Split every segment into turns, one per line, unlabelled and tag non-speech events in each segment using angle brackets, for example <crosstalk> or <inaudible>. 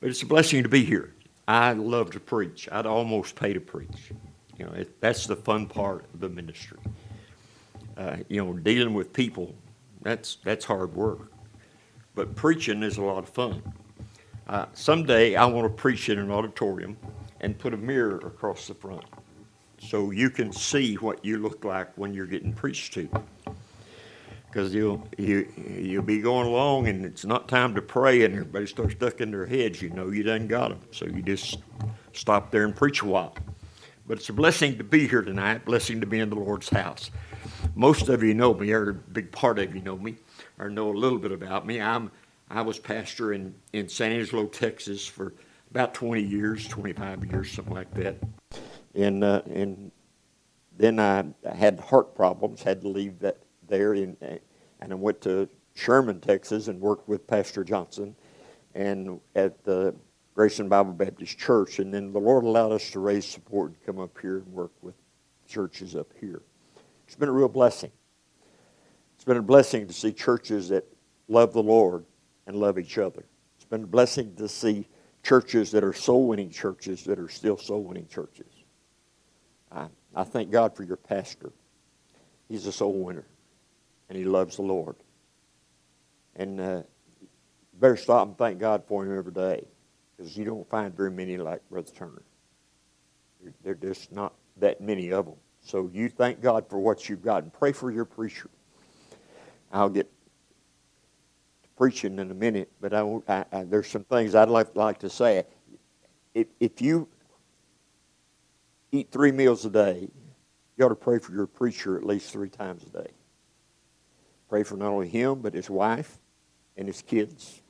But it's a blessing to be here. I love to preach. I'd almost pay to preach. You know, it, that's the fun part of the ministry. Uh, you know, dealing with people, that's, that's hard work. But preaching is a lot of fun. Uh, someday I want to preach in an auditorium and put a mirror across the front so you can see what you look like when you're getting preached to. Because you'll, you, you'll be going along and it's not time to pray and everybody starts ducking their heads. You know you done got them. So you just stop there and preach a while. But it's a blessing to be here tonight, blessing to be in the Lord's house. Most of you know me, or a big part of you know me, or know a little bit about me. I'm, I was pastor in, in San Angelo, Texas for about 20 years, 25 years, something like that. And, uh, and then I had heart problems, had to leave that there, in, and I went to Sherman, Texas, and worked with Pastor Johnson, and at the Grayson Bible Baptist Church. And then the Lord allowed us to raise support and come up here and work with churches up here. It's been a real blessing. It's been a blessing to see churches that love the Lord and love each other. It's been a blessing to see churches that are soul winning churches that are still soul winning churches. I, I thank God for your pastor. He's a soul winner, and he loves the Lord. And uh, better stop and thank God for him every day, because you don't find very many like Brother Turner. They're just not that many of them. So you thank God for what you've got and pray for your preacher. I'll get to preaching in a minute, but I, I, I, there's some things I'd like, like to say. If, if you eat three meals a day, you ought to pray for your preacher at least three times a day. Pray for not only him, but his wife and his kids,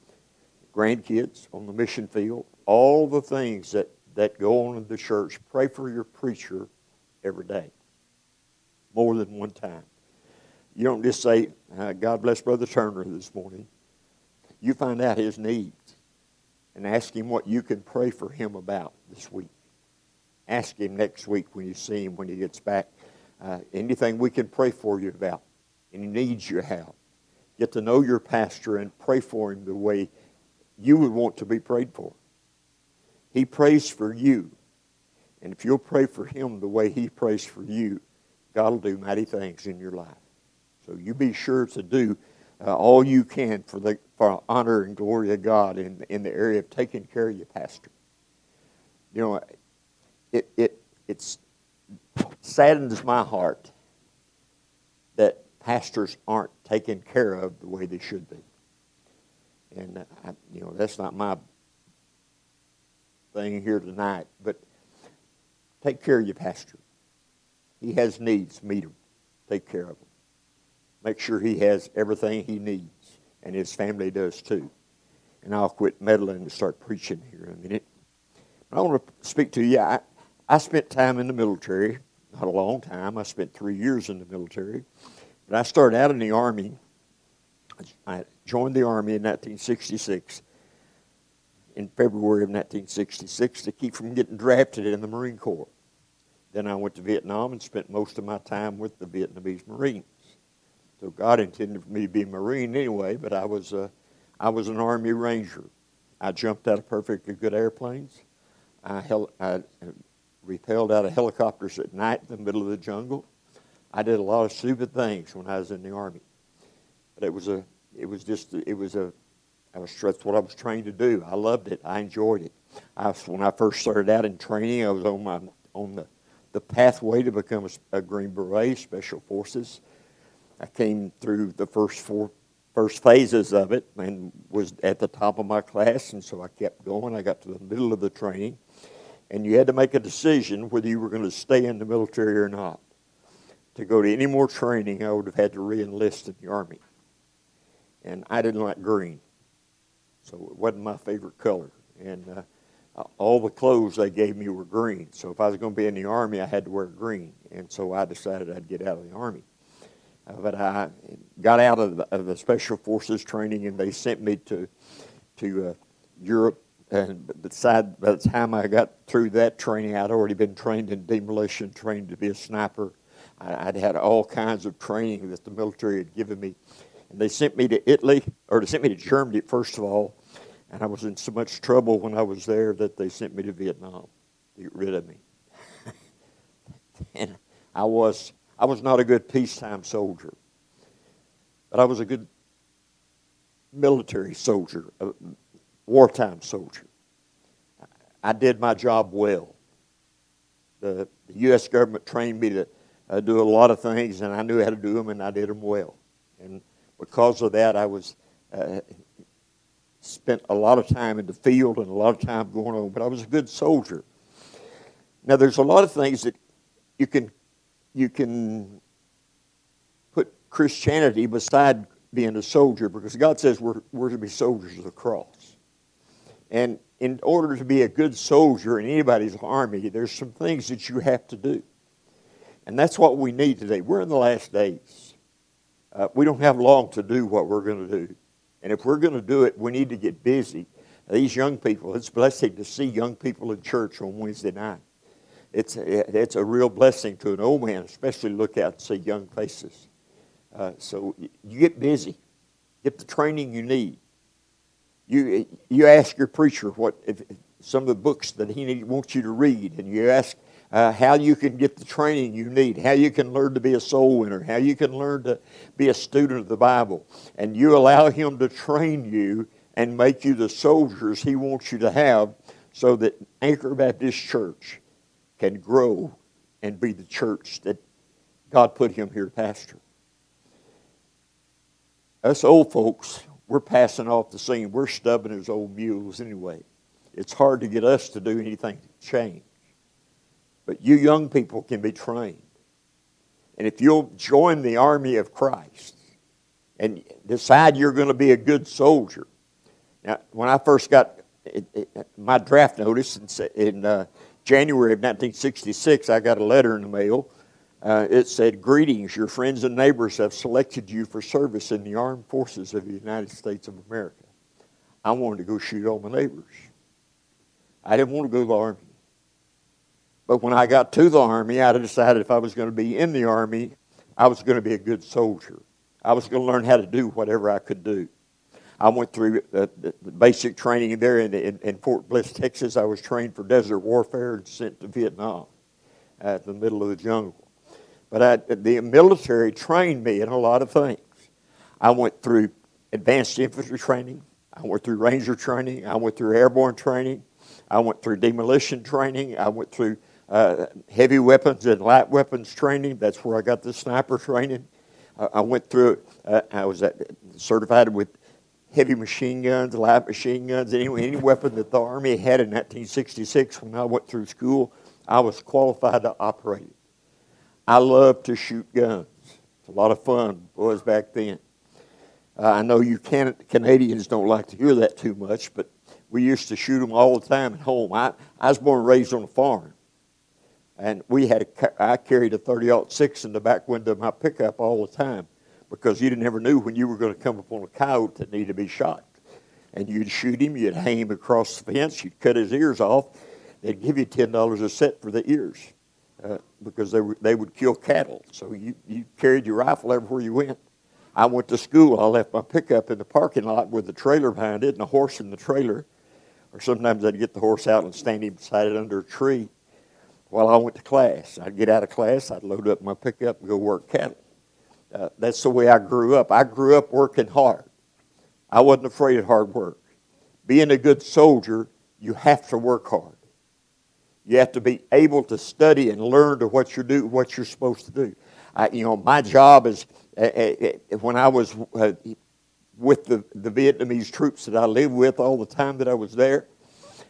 grandkids on the mission field, all the things that, that go on in the church. Pray for your preacher every day, more than one time. You don't just say, uh, God bless Brother Turner this morning. You find out his needs and ask him what you can pray for him about this week. Ask him next week when you see him when he gets back. Uh, anything we can pray for you about, any needs your help. Get to know your pastor and pray for him the way you would want to be prayed for. He prays for you. And if you'll pray for him the way he prays for you, God will do mighty things in your life. So you be sure to do uh, all you can for the for honor and glory of God in, in the area of taking care of your pastor. You know, it, it it's saddens my heart that pastors aren't taken care of the way they should be. And, uh, I, you know, that's not my thing here tonight, but take care of your pastor. He has needs, meet him. Take care of him. Make sure he has everything he needs, and his family does too. And I'll quit meddling and start preaching here in a minute. I want to speak to you. I, I spent time in the military, not a long time. I spent three years in the military. But I started out in the Army. I joined the Army in 1966, in February of 1966, to keep from getting drafted in the Marine Corps. Then I went to Vietnam and spent most of my time with the Vietnamese Marines. So God intended for me to be a Marine anyway, but I was, uh, I was an Army Ranger. I jumped out of perfectly good airplanes. I, held, I repelled out of helicopters at night in the middle of the jungle. I did a lot of stupid things when I was in the army, but it was a, it was just, it was a, I was that's what I was trained to do. I loved it. I enjoyed it. I when I first started out in training, I was on my on the, the pathway to become a, a Green Beret, Special Forces. I came through the first four first phases of it and was at the top of my class, and so I kept going. I got to the middle of the training, and you had to make a decision whether you were going to stay in the military or not. To go to any more training, I would have had to reenlist in the Army. And I didn't like green, so it wasn't my favorite color. And uh, all the clothes they gave me were green, so if I was going to be in the Army, I had to wear green. And so I decided I'd get out of the Army. Uh, but I got out of the, of the, Special Forces training, and they sent me to to uh, Europe and beside, by the time I got through that training, I'd already been trained in demolition, trained to be a sniper. I, would had all kinds of training that the military had given me. And they sent me to Italy, or they sent me to Germany, first of all. And I was in so much trouble when I was there that they sent me to Vietnam to get rid of me. <laughs> and I was, I was not a good peacetime soldier, but I was a good military soldier, a wartime soldier. I did my job well. The, the U.S. government trained me to uh, do a lot of things, and I knew how to do them, and I did them well. And because of that, I was uh, spent a lot of time in the field and a lot of time going on. But I was a good soldier. Now, there's a lot of things that you can you can put Christianity beside being a soldier because God says we're, we're to be soldiers of the cross. And in order to be a good soldier in anybody's army, there's some things that you have to do. And that's what we need today. We're in the last days. Uh, we don't have long to do what we're going to do. And if we're going to do it, we need to get busy. These young people, it's a blessing to see young people in church on Wednesday night. It's, it's a real blessing to an old man, especially look out and see young faces. Uh, so you get busy, get the training you need. You, you ask your preacher what if, some of the books that he need, wants you to read, and you ask uh, how you can get the training you need, how you can learn to be a soul winner, how you can learn to be a student of the Bible. And you allow Him to train you and make you the soldiers He wants you to have so that Anchor Baptist Church can grow and be the church that God put Him here to pastor. Us old folks, we're passing off the scene. We're stubborn as old mules anyway. It's hard to get us to do anything to change. But you young people can be trained. And if you'll join the army of Christ and decide you're going to be a good soldier. Now, when I first got it, it, my draft notice in, in uh, January of 1966, I got a letter in the mail. Uh, it said, Greetings, your friends and neighbors have selected you for service in the armed forces of the United States of America. I wanted to go shoot all my neighbors. I didn't want to go to the Army. But when I got to the Army, I decided if I was going to be in the Army, I was going to be a good soldier. I was going to learn how to do whatever I could do. I went through uh, the basic training there in, in, in, Fort Bliss, Texas. I was trained for desert warfare and sent to Vietnam at the middle of the jungle. But I, the military trained me in a lot of things. I went through advanced infantry training. I went through ranger training. I went through airborne training. I went through demolition training. I went through uh, heavy weapons and light weapons training. That's where I got the sniper training. Uh, I went through, uh, I was certified with heavy machine guns, light machine guns, any, any weapon that the Army had in 1966 when I went through school, I was qualified to operate. I love to shoot guns. It's a lot of fun, boys, back then. Uh, I know you can, Canadians don't like to hear that too much, but we used to shoot them all the time at home. I, I was born and raised on a farm. And we had a, I carried a 30-06 in the back window of my pickup all the time because you never knew when you were going to come upon a coyote that needed to be shot. And you'd shoot him, you'd hang him across the fence, you'd cut his ears off. They'd give you $10 a set for the ears uh, because they, were, they would kill cattle. So you, you carried your rifle everywhere you went. I went to school. I left my pickup in the parking lot with the trailer behind it and a horse in the trailer. Or sometimes I'd get the horse out and stand him beside it under a tree while I went to class. I'd get out of class, I'd load up my pickup and go work cattle. Uh, that's the way I grew up. I grew up working hard. I wasn't afraid of hard work. Being a good soldier, you have to work hard. You have to be able to study and learn to what you're do, what you're supposed to do. I, you know, my job is uh, when I was uh, with the, the Vietnamese troops that I lived with all the time that I was there.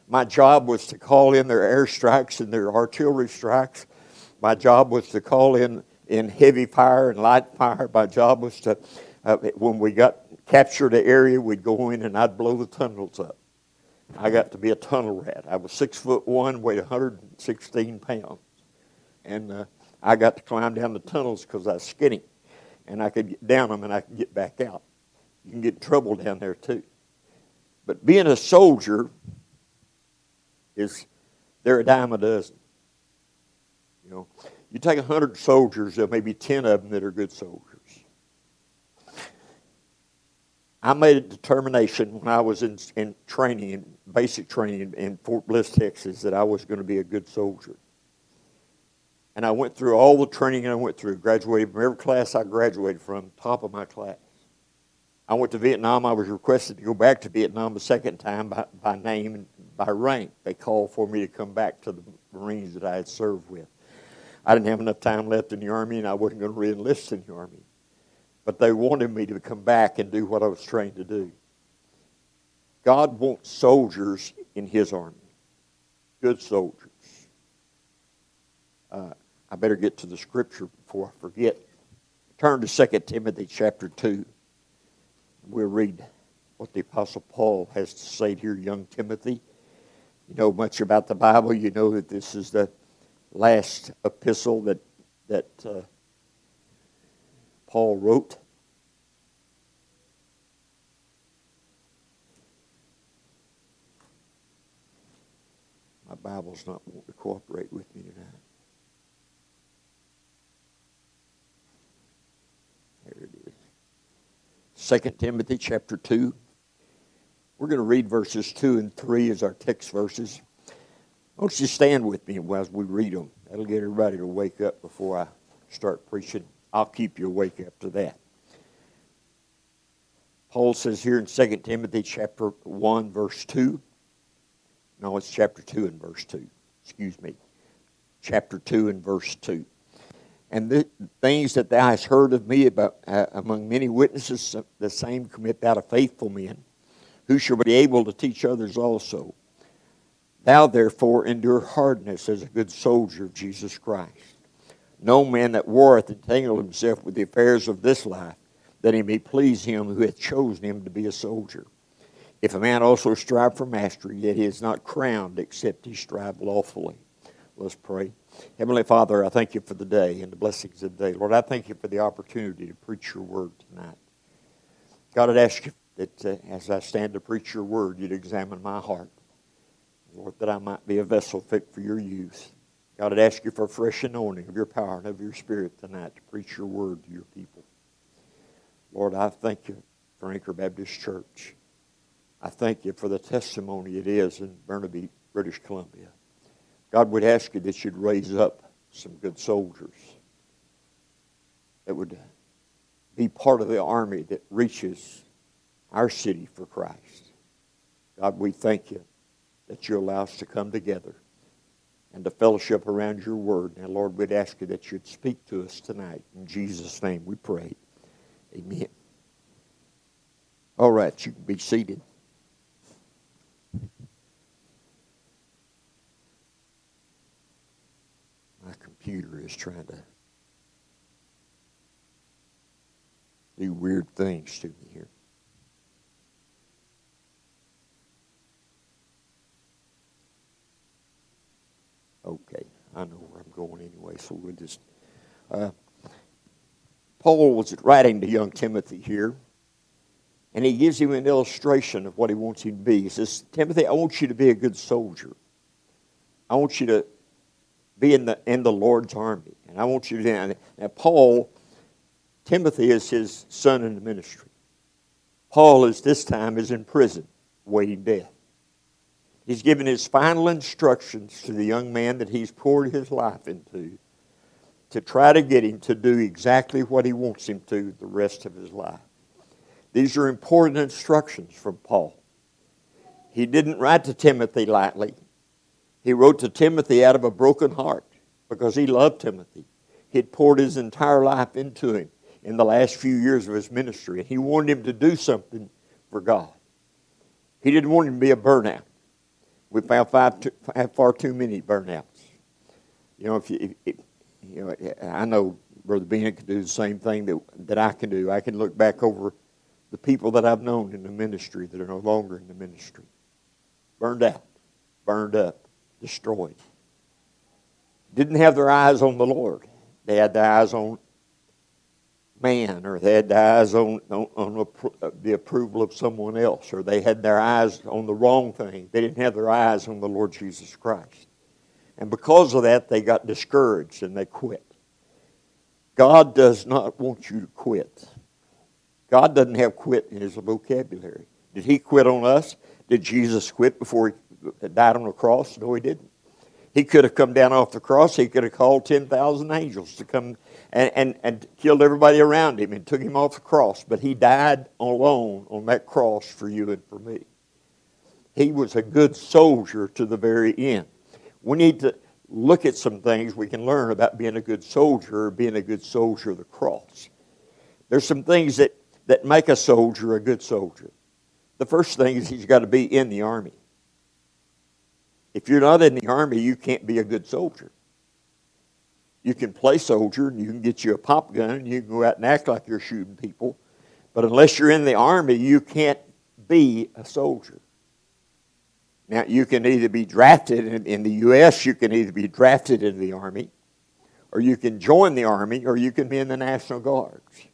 My job was to call in their airstrikes and their artillery strikes. My job was to call in in heavy fire and light fire. My job was to, uh, when we got captured an area, we'd go in and I'd blow the tunnels up. I got to be a tunnel rat. I was six foot one, weighed 116 pounds, and uh, I got to climb down the tunnels because I was skinny, and I could get down them and I could get back out. You can get in trouble down there too. But being a soldier is they're a dime a dozen. You know, you take a hundred soldiers, there may be ten of them that are good soldiers. I made a determination when I was in, in training, in basic training in Fort Bliss, Texas, that I was going to be a good soldier. And I went through all the training I went through, graduated from every class I graduated from, top of my class. I went to Vietnam. I was requested to go back to Vietnam a second time by, by name and by rank. They called for me to come back to the Marines that I had served with. I didn't have enough time left in the Army, and I wasn't going to re-enlist in the Army. But they wanted me to come back and do what I was trained to do. God wants soldiers in His Army, good soldiers. Uh, I better get to the scripture before I forget. Turn to 2 Timothy chapter 2. We'll read what the Apostle Paul has to say here, young Timothy. You know much about the Bible. You know that this is the last epistle that, that uh, Paul wrote. My Bible's not wanting to cooperate with me tonight. There it is. 2 Timothy chapter 2. We're going to read verses 2 and 3 as our text verses. Won't you stand with me as we read them? That'll get everybody to wake up before I start preaching. I'll keep you awake after that. Paul says here in 2 Timothy chapter 1, verse 2. No, it's chapter 2 and verse 2. Excuse me. Chapter 2 and verse 2 and the things that thou hast heard of me about, uh, among many witnesses, the same commit thou to faithful men, who shall be able to teach others also. Thou therefore endure hardness as a good soldier of Jesus Christ. No man that warreth entangle himself with the affairs of this life, that he may please him who hath chosen him to be a soldier. If a man also strive for mastery, yet he is not crowned except he strive lawfully. Let's pray. Heavenly Father, I thank you for the day and the blessings of the day. Lord, I thank you for the opportunity to preach your word tonight. God, I'd ask you that uh, as I stand to preach your word, you'd examine my heart. Lord, that I might be a vessel fit for your use. God, I'd ask you for a fresh anointing of your power and of your spirit tonight to preach your word to your people. Lord, I thank you for Anchor Baptist Church. I thank you for the testimony it is in Burnaby, British Columbia. God would ask you that you'd raise up some good soldiers that would be part of the army that reaches our city for Christ. God, we thank you that you allow us to come together and to fellowship around your word. Now, Lord, we'd ask you that you'd speak to us tonight. In Jesus' name we pray. Amen. All right, you can be seated. My computer is trying to do weird things to me here. Okay, I know where I'm going so we'll just. Uh, Paul was writing to young Timothy here, and he gives him an illustration of what he wants him to be. He says, Timothy, I want you to be a good soldier. I want you to be in the, in the Lord's army. And I want you to now Paul, Timothy is his son in the ministry. Paul is this time is in prison, waiting death. He's given his final instructions to the young man that he's poured his life into to try to get him to do exactly what he wants him to the rest of his life. These are important instructions from Paul. He didn't write to Timothy lightly. He wrote to Timothy out of a broken heart because he loved Timothy. He had poured his entire life into him in the last few years of his ministry, and he wanted him to do something for God. He didn't want him to be a burnout. We found too, far too many burnouts. You know, if you, if, you know, I know Brother Ben can do the same thing that, that I can do. I can look back over the people that I've known in the ministry that are no longer in the ministry. Burned out, burned up destroyed. Didn't have their eyes on the Lord. They had their eyes on man, or they had their eyes on, on, on the approval of someone else, or they had their eyes on the wrong thing. They didn't have their eyes on the Lord Jesus Christ. And because of that, they got discouraged and they quit. God does not want you to quit. God doesn't have quit in his vocabulary. Did he quit on us? Did Jesus quit before he died on the cross? No, he didn't. He could have come down off the cross. He could have called 10,000 angels to come and, and, and killed everybody around him and took him off the cross. But he died alone on that cross for you and for me. He was a good soldier to the very end. We need to look at some things we can learn about being a good soldier or being a good soldier of the cross. There's some things that, that make a soldier a good soldier. The first thing is he's got to be in the army. If you're not in the army, you can't be a good soldier. You can play soldier and you can get you a pop gun and you can go out and act like you're shooting people. But unless you're in the army, you can't be a soldier. Now, you can either be drafted in, in the U.S., you can either be drafted into the Army, or you can join the Army, or you can be in the National Guards.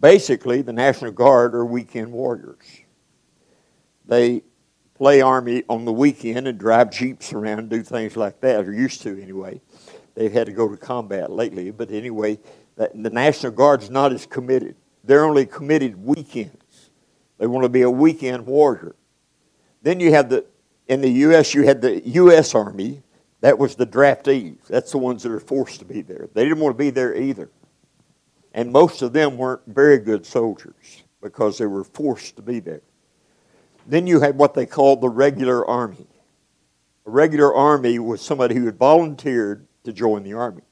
Basically, the National Guard are weekend warriors. They play Army on the weekend and drive Jeeps around and do things like that, or used to anyway. They've had to go to combat lately, but anyway, the National Guard's not as committed. They're only committed weekends. They want to be a weekend warrior. Then you have the in the U.S., you had the U.S. Army. That was the draftees. That's the ones that are forced to be there. They didn't want to be there either. And most of them weren't very good soldiers because they were forced to be there. Then you had what they called the regular army. A regular army was somebody who had volunteered to join the army.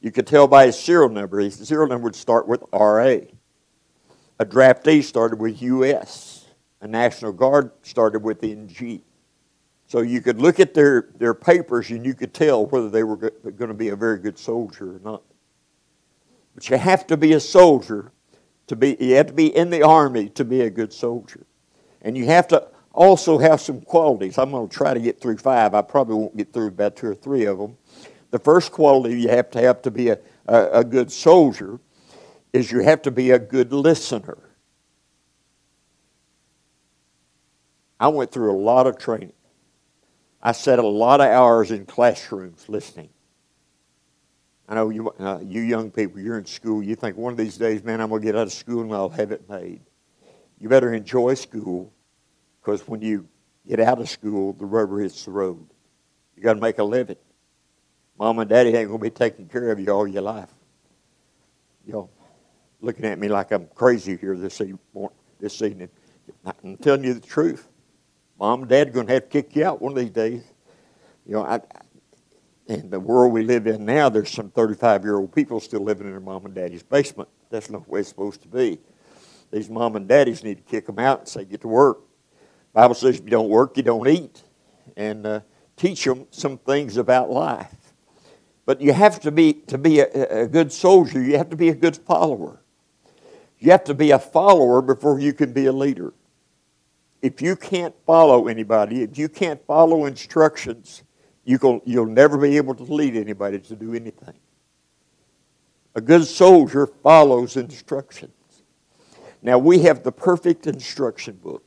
You could tell by his serial number. His serial number would start with RA. A draftee started with US a National Guard started with NG. So you could look at their, their papers and you could tell whether they were going to be a very good soldier or not. But you have to be a soldier to be, you have to be in the army to be a good soldier. And you have to also have some qualities. I'm going to try to get through five. I probably won't get through about two or three of them. The first quality you have to have to be a, a, a good soldier is you have to be a good listener. I went through a lot of training. I sat a lot of hours in classrooms listening. I know you, uh, you young people, you're in school, you think one of these days, man, I'm going to get out of school and I'll have it made. You better enjoy school because when you get out of school, the rubber hits the road. You got to make a living. Mom and daddy ain't going to be taking care of you all your life. Y'all looking at me like I'm crazy here this. This evening. I'm telling you the truth. Mom and Dad are going to have to kick you out one of these days. You know, I, in the world we live in now, there's some 35 year old people still living in their mom and daddy's basement. That's not the way it's supposed to be. These mom and daddies need to kick them out and say, get to work. Bible says if you don't work, you don't eat. And uh, teach them some things about life. But you have to be, to be a, a good soldier, you have to be a good follower. You have to be a follower before you can be a leader if you can't follow anybody, if you can't follow instructions, you will, you'll never be able to lead anybody to do anything. A good soldier follows instructions. Now, we have the perfect instruction book.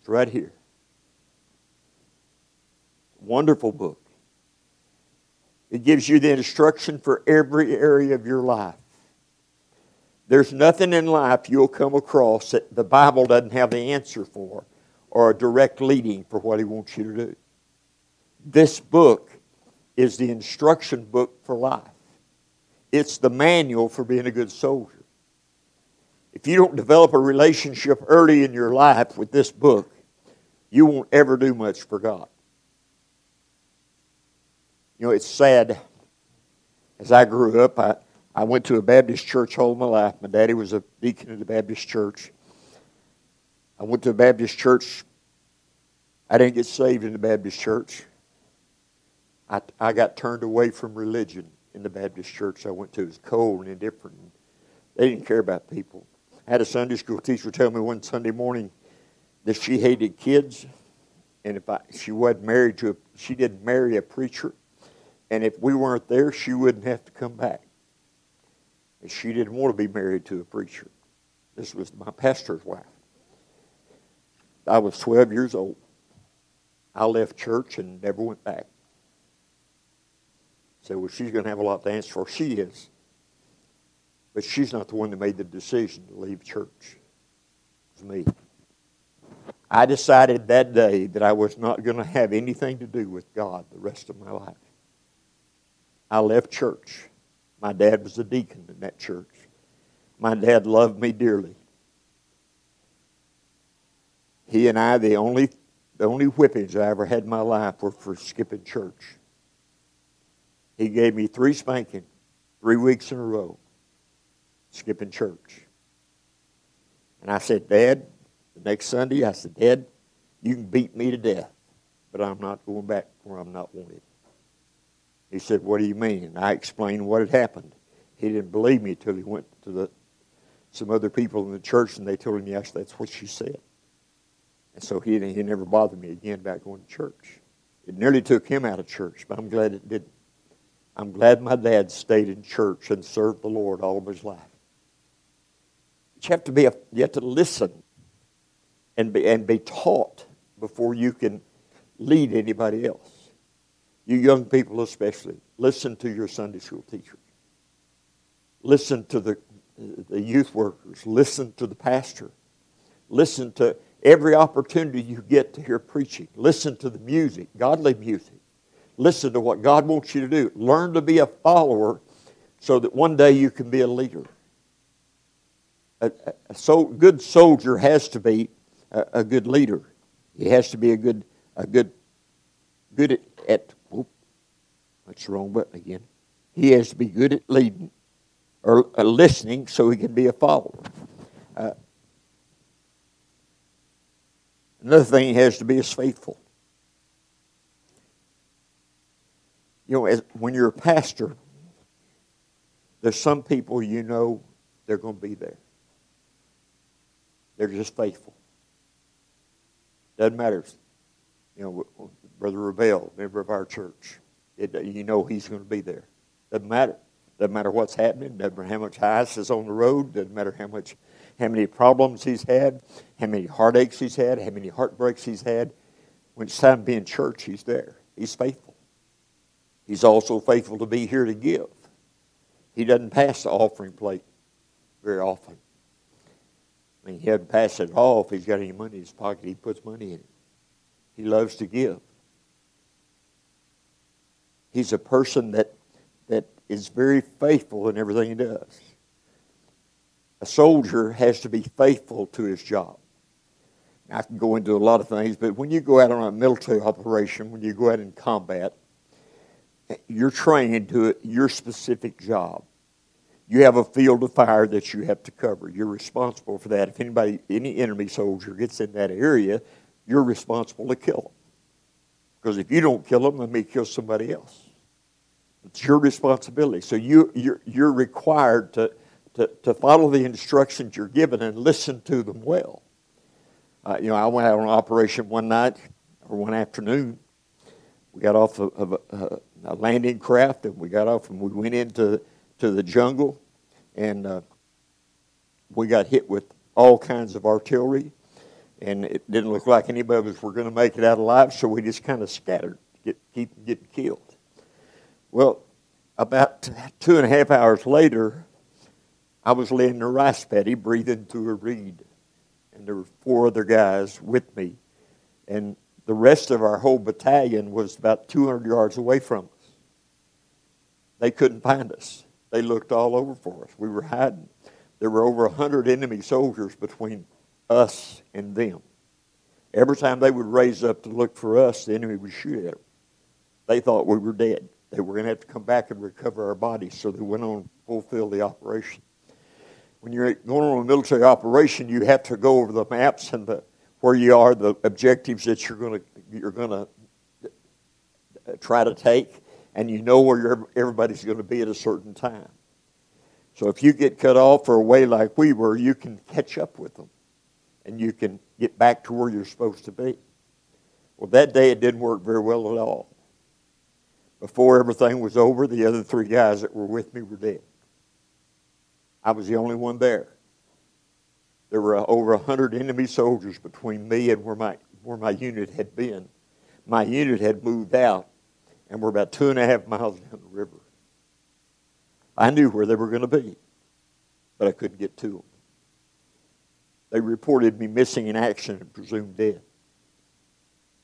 It's right here. Wonderful book. It gives you the instruction for every area of your life. There's nothing in life you'll come across that the Bible doesn't have the answer for or a direct leading for what He wants you to do. This book is the instruction book for life, it's the manual for being a good soldier. If you don't develop a relationship early in your life with this book, you won't ever do much for God. You know, it's sad. As I grew up, I, I went to a Baptist church all my life. My daddy was a deacon at the Baptist church. I went to a Baptist church. I didn't get saved in the Baptist church. I, I got turned away from religion in the Baptist church I went to. It was cold and indifferent. They didn't care about people. I had a Sunday school teacher tell me one Sunday morning that she hated kids, and if I, she wasn't married to a, she didn't marry a preacher, and if we weren't there, she wouldn't have to come back. And she didn't want to be married to a preacher. This was my pastor's wife. I was 12 years old. I left church and never went back. Said, well, she's going to have a lot to answer for. She is. But she's not the one that made the decision to leave church. It was me. I decided that day that I was not going to have anything to do with God the rest of my life. I left church. My dad was a deacon in that church. My dad loved me dearly. He and I, the only, the only whippings I ever had in my life were for skipping church. He gave me three spankings, three weeks in a row, skipping church. And I said, Dad, the next Sunday, I said, Dad, you can beat me to death, but I'm not going back where I'm not wanted. He said, What do you mean? And I explained what had happened. He didn't believe me until he went to the, some other people in the church and they told him, Yes, that's what she said. And so he, he never bothered me again about going to church. It nearly took him out of church, but I'm glad it didn't. I'm glad my dad stayed in church and served the Lord all of his life. You have to be a, you have to listen and be, and be taught before you can lead anybody else. You young people, especially, listen to your Sunday school teachers. Listen to the, the youth workers. Listen to the pastor. Listen to every opportunity you get to hear preaching. Listen to the music, godly music. Listen to what God wants you to do. Learn to be a follower so that one day you can be a leader. A, a, a so, good soldier has to be a, a, good leader. He has to be a good, a good, good at, at that's the wrong button again. He has to be good at leading or uh, listening so he can be a follower. Uh, another thing he has to be is faithful. You know, as, when you're a pastor, there's some people you know they're going to be there. They're just faithful. Doesn't matter. You know, Brother Rebel, member of our church, it, you know he's going to be there. Doesn't matter. Doesn't matter what's happening. Doesn't matter how much ice is on the road. Doesn't matter how much, how many problems he's had, how many heartaches he's had, how many heartbreaks he's had. When it's time to be in church, he's there. He's faithful. He's also faithful to be here to give. He doesn't pass the offering plate very often. I mean, he doesn't pass it all if he's got any money in his pocket. He puts money in it. He loves to give. He's a person that, that is very faithful in everything he does. A soldier has to be faithful to his job. I can go into a lot of things, but when you go out on a military operation, when you go out in combat, you're trained to your specific job. You have a field of fire that you have to cover. You're responsible for that. If anybody, any enemy soldier gets in that area, you're responsible to kill them. Because if you don't kill them, they may kill somebody else. It's your responsibility. So you, you're, you're required to, to, to follow the instructions you're given and listen to them well. Uh, you know, I went out on operation one night or one afternoon. We got off of, of a, a, landing craft and we got off and we went into to the jungle and uh, we got hit with all kinds of artillery and it didn't look like anybody of us were going to make it out alive, so we just kind of scattered, get, keep getting killed. Well, about two and a half hours later, I was laying in a rice paddy breathing through a reed. And there were four other guys with me. And the rest of our whole battalion was about 200 yards away from us. They couldn't find us. They looked all over for us. We were hiding. There were over 100 enemy soldiers between us and them. Every time they would raise up to look for us, the enemy would shoot at them. They thought we were dead. They were going to have to come back and recover our bodies, so they went on to fulfill the operation. When you're going on a military operation, you have to go over the maps and the, where you are, the objectives that you're going to you're going to uh, try to take, and you know where everybody's going to be at a certain time. So if you get cut off or away like we were, you can catch up with them, and you can get back to where you're supposed to be. Well, that day it didn't work very well at all. Before everything was over, the other three guys that were with me were dead. I was the only one there. There were uh, over 100 enemy soldiers between me and where my, where my unit had been. My unit had moved out, and we're about two and a half miles down the river. I knew where they were going to be. but I couldn't get to them. They reported me missing in action and presumed dead.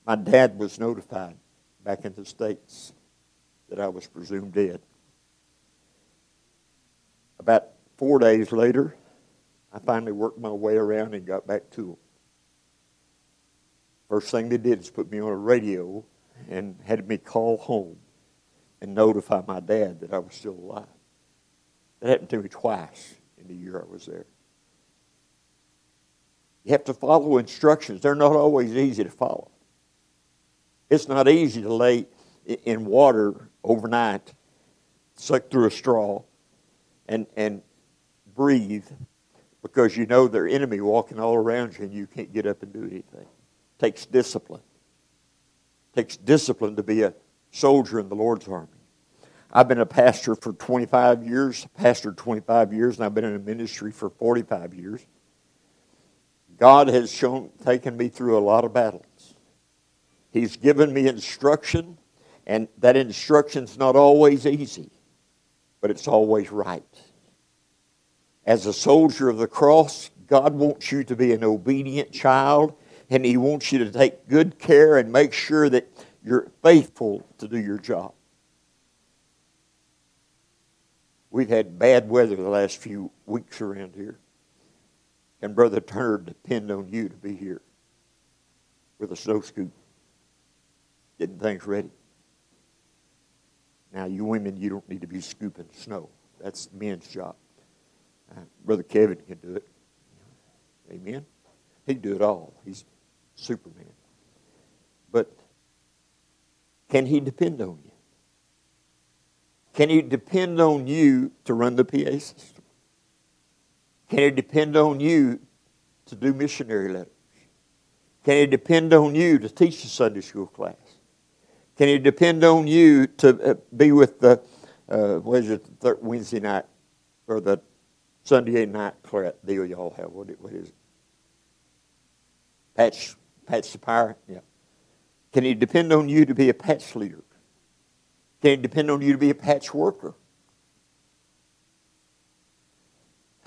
My dad was notified back in the States that I was presumed dead. About four days later, I finally worked my way around and got back to them. First thing they did is put me on a radio and had me call home and notify my dad that I was still alive. That happened to me twice in the year I was there. You have to follow instructions. They're not always easy to follow. It's not easy to lay in water overnight, suck through a straw, and, and breathe because you know their enemy walking all around you and you can't get up and do anything. It takes discipline. It takes discipline to be a soldier in the Lord's army. I've been a pastor for 25 years, pastored 25 years, and I've been in a ministry for 45 years. God has shown, taken me through a lot of battles. He's given me instruction, and that instruction's not always easy, but it's always right. As a soldier of the cross, God wants you to be an obedient child, and He wants you to take good care and make sure that you're faithful to do your job. We've had bad weather the last few weeks around here. And Brother Turner depend on you to be here with a snow scoop, getting things ready. Now, you women, you don't need to be scooping snow. That's men's job. Uh, Brother Kevin can do it. Amen. He can do it all. He's Superman. But can he depend on you? Can he depend on you to run the PA system? Can he depend on you to do missionary letters? Can he depend on you to teach the Sunday school class? Can he depend on you to uh, be with the, uh, what is it, the Wednesday night or the Sunday night deal y'all have? What, is it? Patch, patch the power? Yeah. Can he depend on you to be a patch leader? Can he depend on you to be a patch worker?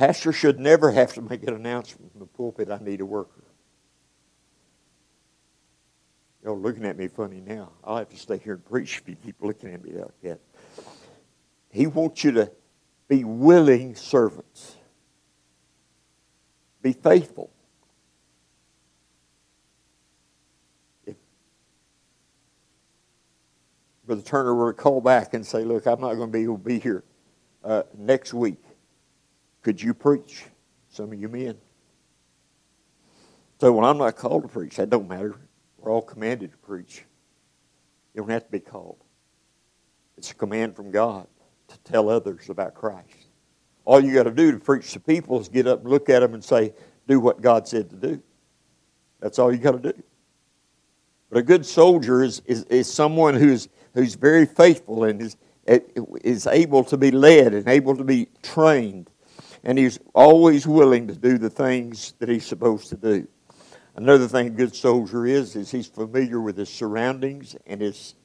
Pastor should never have to make an announcement from the pulpit, I need a worker. Y'all looking at me funny now. I'll have to stay here and preach if you keep looking at me like that. He wants you to be willing servants. Be faithful. If Brother Turner were to call back and say, Look, I'm not going to be able to be here uh, next week. Could you preach? Some of you men. So when I'm not called to preach, that don't matter. We're all commanded to preach. You don't have to be called. It's a command from God to tell others about Christ. All you got to do to preach to people is get up and look at them and say, do what God said to do. That's all you got to do. But a good soldier is, is, is someone who's, who's very faithful and is, is able to be led and able to be trained and he's always willing to do the things that he's supposed to do. Another thing a good soldier is is he's familiar with his surroundings and his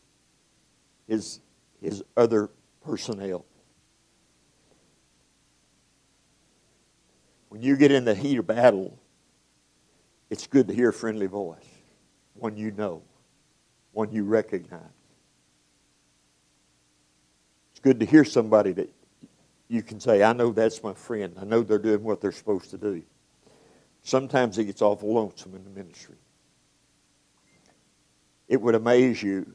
his his other personnel. When you get in the heat of battle, it's good to hear a friendly voice, one you know, one you recognize. It's good to hear somebody that you can say, I know that's my friend. I know they're doing what they're supposed to do. Sometimes it gets awful lonesome in the ministry. It would amaze you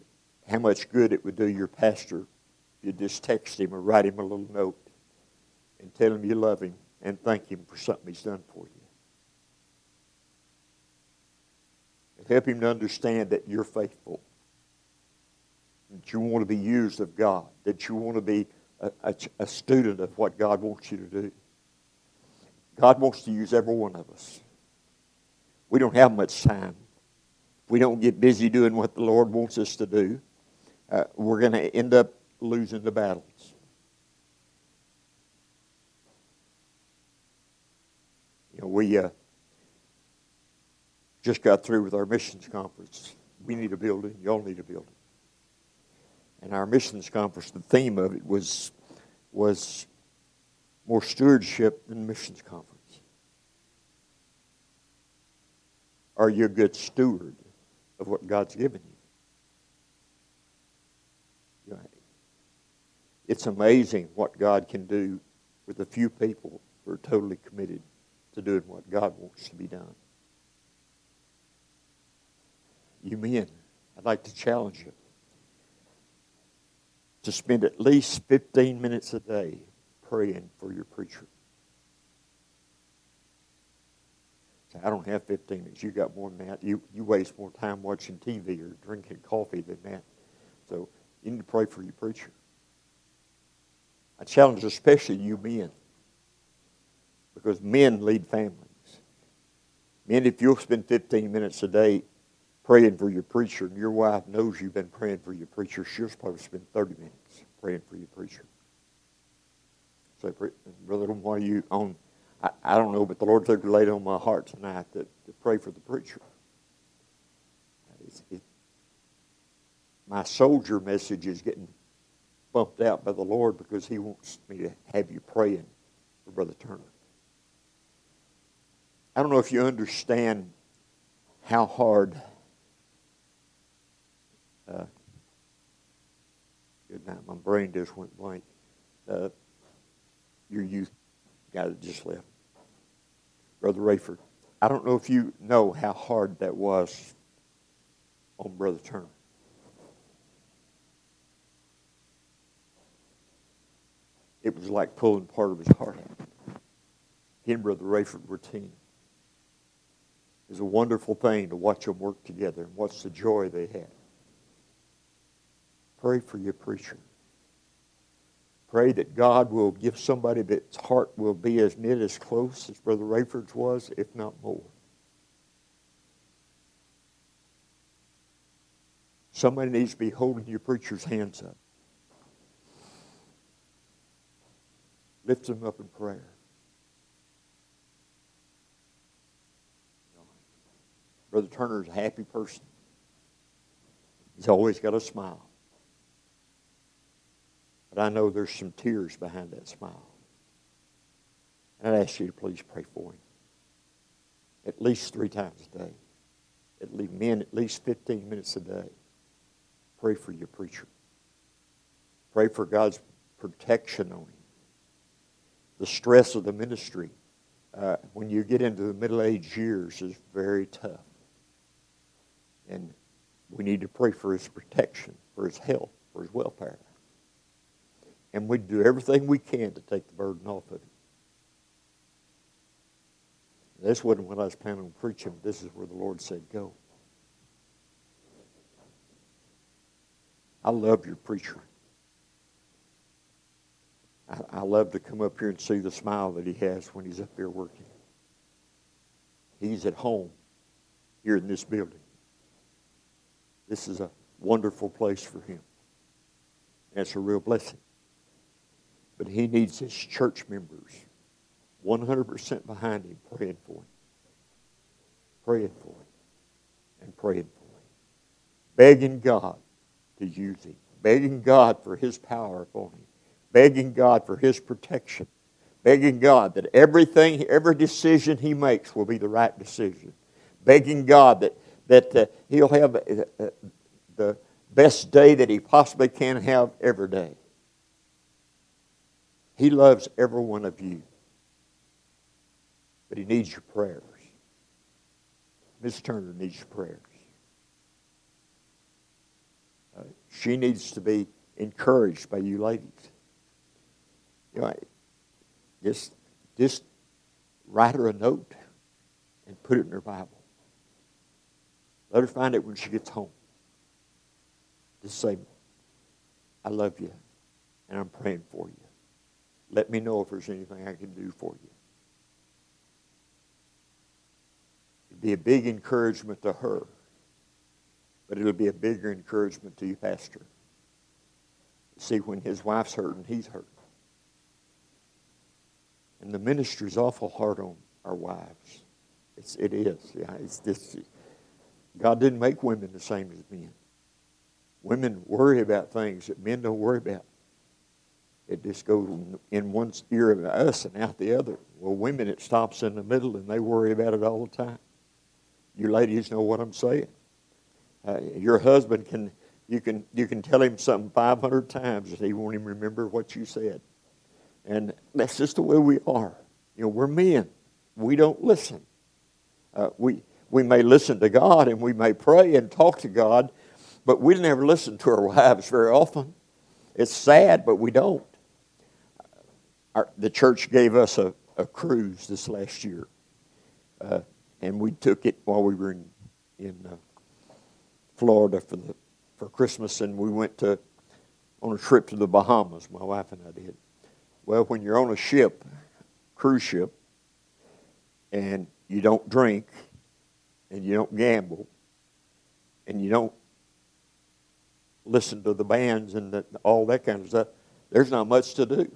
how much good it would do your pastor if you just text him or write him a little note and tell him you love him and thank him for something he's done for you. And help him to understand that you're faithful, that you want to be used of God, that you want to be a, a, a student of what God wants you to do. God wants to use every one of us. We don't have much time. we don't get busy doing what the Lord wants us to do, uh, we're going to end up losing the battles. You know, we uh, just got through with our missions conference. We need a building. Y'all need a building and our missions conference, the theme of it was, was more stewardship than missions conference? Are you a good steward of what God's given you? It's amazing what God can do with a few people who are totally committed to doing what God wants to be done. You men, I'd like to challenge you to spend at least 15 minutes a day praying for your preacher. I don't have 15 minutes. You got more than that. You, you waste more time watching TV or drinking coffee than that. So you need to pray for your preacher. I challenge especially you men because men lead families. Men, if you'll spend 15 minutes a day praying for your preacher and your wife knows you've been praying for your preacher, she'll probably spend 30 minutes praying for your preacher. So, Brother, why are you on I, I don't know, but the Lord took laid on my heart tonight to, to pray for the preacher. It, my soldier message is getting bumped out by the Lord because He wants me to have you praying for Brother Turner. I don't know if you understand how hard. Uh, good night. My brain just went blank. Uh, your youth guy that just left. Brother Rayford. I don't know if you know how hard that was on Brother Turner. It was like pulling part of his heart out. He and Brother Rayford were team. It was a wonderful thing to watch them work together and watch the joy they had. Pray for your preacher. Pray that God will give somebody that's heart will be as knit as close as Brother Rayford's was, if not more. Somebody needs to be holding your preacher's hands up. Lift them up in prayer. Brother Turner's a happy person. He's always got a smile. But I know there's some tears behind that smile. And I'd ask you to please pray for him. At least three times a day. At least men, at least 15 minutes a day. Pray for your preacher. Pray for God's protection on him. The stress of the ministry uh, when you get into the middle age years is very tough. And we need to pray for his protection, for his health, for his welfare and we do everything we can to take the burden off of him. This wasn't what I was planning on preaching. This is where the Lord said, go. I love your preacher. I, I love to come up here and see the smile that he has when he's up here working. He's at home here in this building. This is a wonderful place for him. That's a real blessing. But he needs his church members 100% behind him, praying for him. Praying for him. And praying for him. Begging God to use him. Begging God for his power upon him. Begging God for his protection. Begging God that everything, every decision he makes will be the right decision. Begging God that, that uh, he'll have uh, uh, the best day that he possibly can have every day. He loves every one of you. But He needs your prayers. Miss Turner needs your prayers. Uh, she needs to be encouraged by you ladies. You know, just, just write her a note and put it in her Bible. Let her find it when she gets home. Just say, I love you and I'm praying for you. Let me know if there's anything I can do for you. It'd be a big encouragement to her, but it'll be a bigger encouragement to you, Pastor. See, when his wife's hurting, he's hurting. And the ministry's awful hard on our wives. It's, it is. Yeah, it's just, God didn't make women the same as men. Women worry about things that men don't worry about. It just goes in one ear of us and out the other. Well, women, it stops in the middle and they worry about it all the time. You ladies know what I'm saying. Uh, your husband can you can you can tell him something 500 times and he won't even remember what you said. And that's just the way we are. You know, we're men. We don't listen. Uh, we we may listen to God and we may pray and talk to God, but we never listen to our <laughs> wives very often. It's sad, but we don't. Our, the church gave us a, a cruise this last year, uh, and we took it while we were in in uh, Florida for the for Christmas, and we went to on a trip to the Bahamas. My wife and I did. Well, when you're on a ship, cruise ship, and you don't drink, and you don't gamble, and you don't listen to the bands and the, all that kind of stuff, there's not much to do.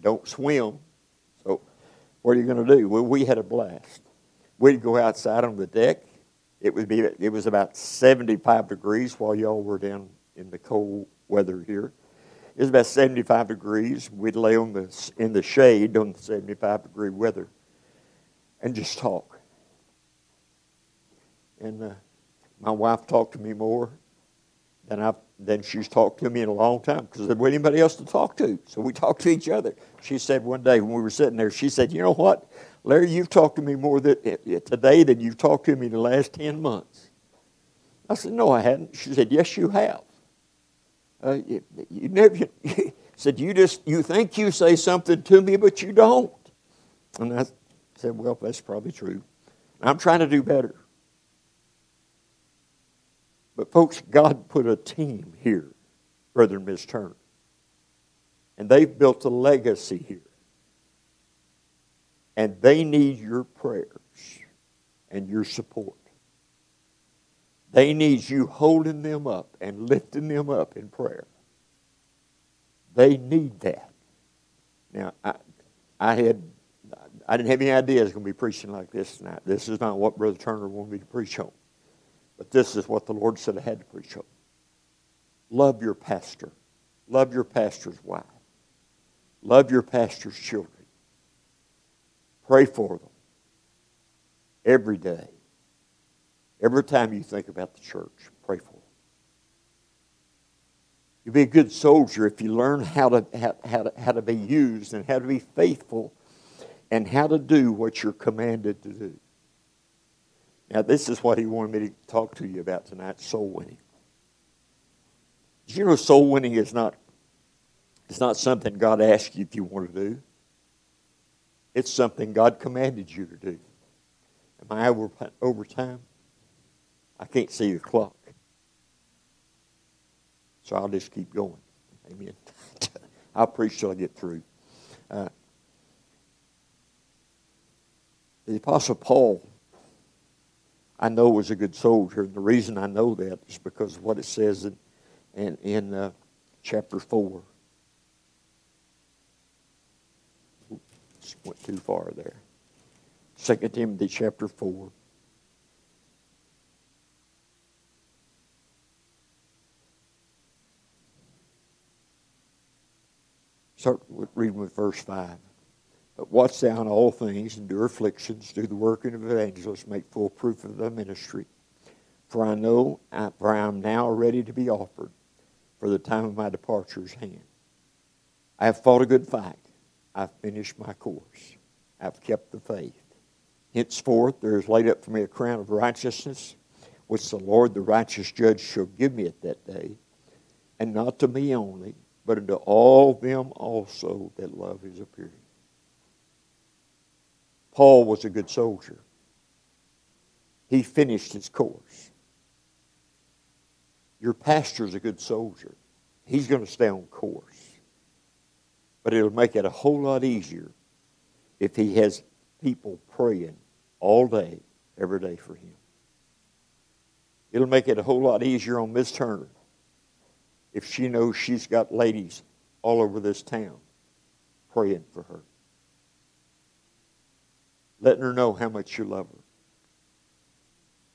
Don't swim. So, what are you going to do? Well, we had a blast. We'd go outside on the deck it would be it was about 75 degrees while y'all were down in the cold weather here. It was about 75 degrees. We'd lay on the in the shade on the 75 degree weather and just talk. And uh, my wife talked to me more than I than she's talked to me in a long time because there wasn't anybody else to talk to. So we talked to each other. She said one day when we were sitting there, she said, "You know what? Larry, you've talked to me more eh, eh, today than you've talked to me in the last 10 months. I said, No, I hadn't. She said, Yes, you have. Uh, you, you never you, said, You just you think you say something to me, but you don't. And I said, Well, that's probably true. I'm trying to do better. But, folks, God put a team here, Brother and Miss Turner. And they've built a legacy here. And they need your prayers and your support. They need you holding them up and lifting them up in prayer. They need that. Now, I, I had I didn't have any idea I was going to be preaching like this tonight. This is not what Brother Turner wanted me to preach on. But this is what the Lord said I had to preach on. Love your pastor. Love your pastor's wife. Love your pastor's children. Pray for them every day. Every time you think about the church, pray for them. You'll be a good soldier if you learn how to, how, how, to, how to be used and how to be faithful and how to do what you're commanded to do. Now, this is what he wanted me to talk to you about tonight soul winning. You know soul winning is not, it's not something God asks you if you want to do? It's something God commanded you to do. Am I over, over time? I can't see the clock. So I'll just keep going. Amen. I'll preach till I get through. Uh, the Apostle Paul, I know, was a good soldier. And the reason I know that is because of what it says in, in, in uh, chapter 4. went too far there. 2 Timothy chapter 4. Start reading with verse 5. Watch thou all things, endure afflictions, do the working of evangelists, make full proof of the ministry. For I know, I, for I am now ready to be offered, for the time of my departure is hand. I have fought a good fight. I've finished my course. I've kept the faith. Henceforth there is laid up for me a crown of righteousness, which the Lord the righteous judge shall give me at that day, and not to me only, but unto all them also that love his appearing. Paul was a good soldier. He finished his course. Your pastor's a good soldier. He's going to stay on course. But it'll make it a whole lot easier if he has people praying all day, every day for him. It'll make it a whole lot easier on Miss Turner if she knows she's got ladies all over this town praying for her. Letting her know how much you love her.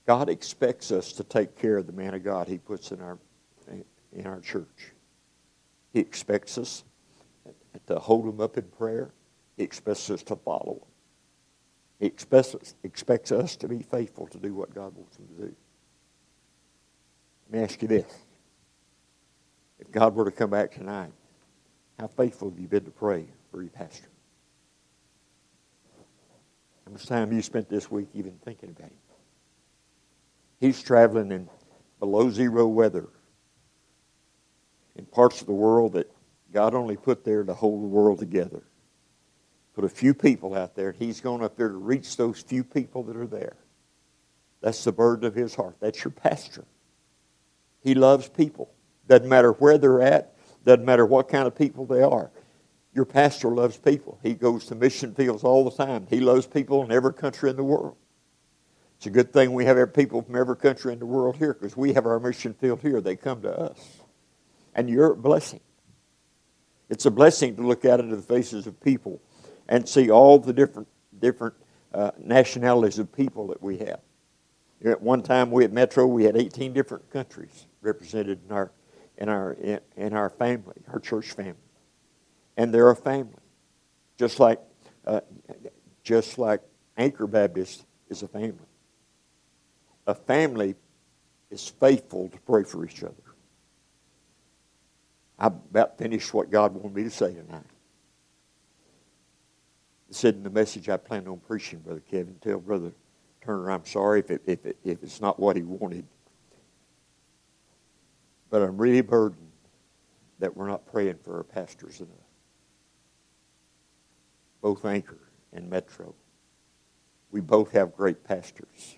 God expects us to take care of the man of God he puts in our, in our church. He expects us to hold him up in prayer. He expects us to follow him. He expects us, expects us to be faithful to do what God wants them to do. Let me ask you this. If God were to come back tonight, how faithful have you been to pray for your pastor? Much time you spent this week even thinking about him? He's traveling in below zero weather in parts of the world that God only put there to hold the world together. Put a few people out there. And he's going up there to reach those few people that are there. That's the burden of his heart. That's your pastor. He loves people. Doesn't matter where they're at, doesn't matter what kind of people they are. Your pastor loves people. He goes to mission fields all the time. He loves people in every country in the world. It's a good thing we have people from every country in the world here because we have our mission field here. They come to us. And you're a blessing. It's a blessing to look out into the faces of people and see all the different, different uh, nationalities of people that we have. At one time, we at Metro, we had 18 different countries represented in our, in our, in our family, our church family. And they're a family. Just like, uh, just like Anchor Baptist is a family a family is faithful to pray for each other. I about finished what God wanted me to say tonight. Said in the message I planned on preaching, Brother Kevin, tell Brother Turner I'm sorry if, it, if, it, if it's not what he wanted. But I'm really burdened that we're not praying for our pastors enough. Both Anchor and Metro. We both have great pastors.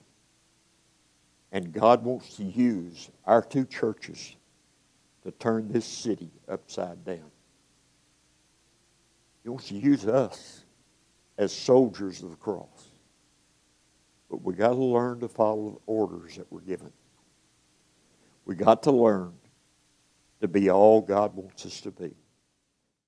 And God wants to use our two churches to turn this city upside down. He wants to use us as soldiers of the cross. But we got to learn to follow the orders that we're given. We got to learn to be all God wants us to be.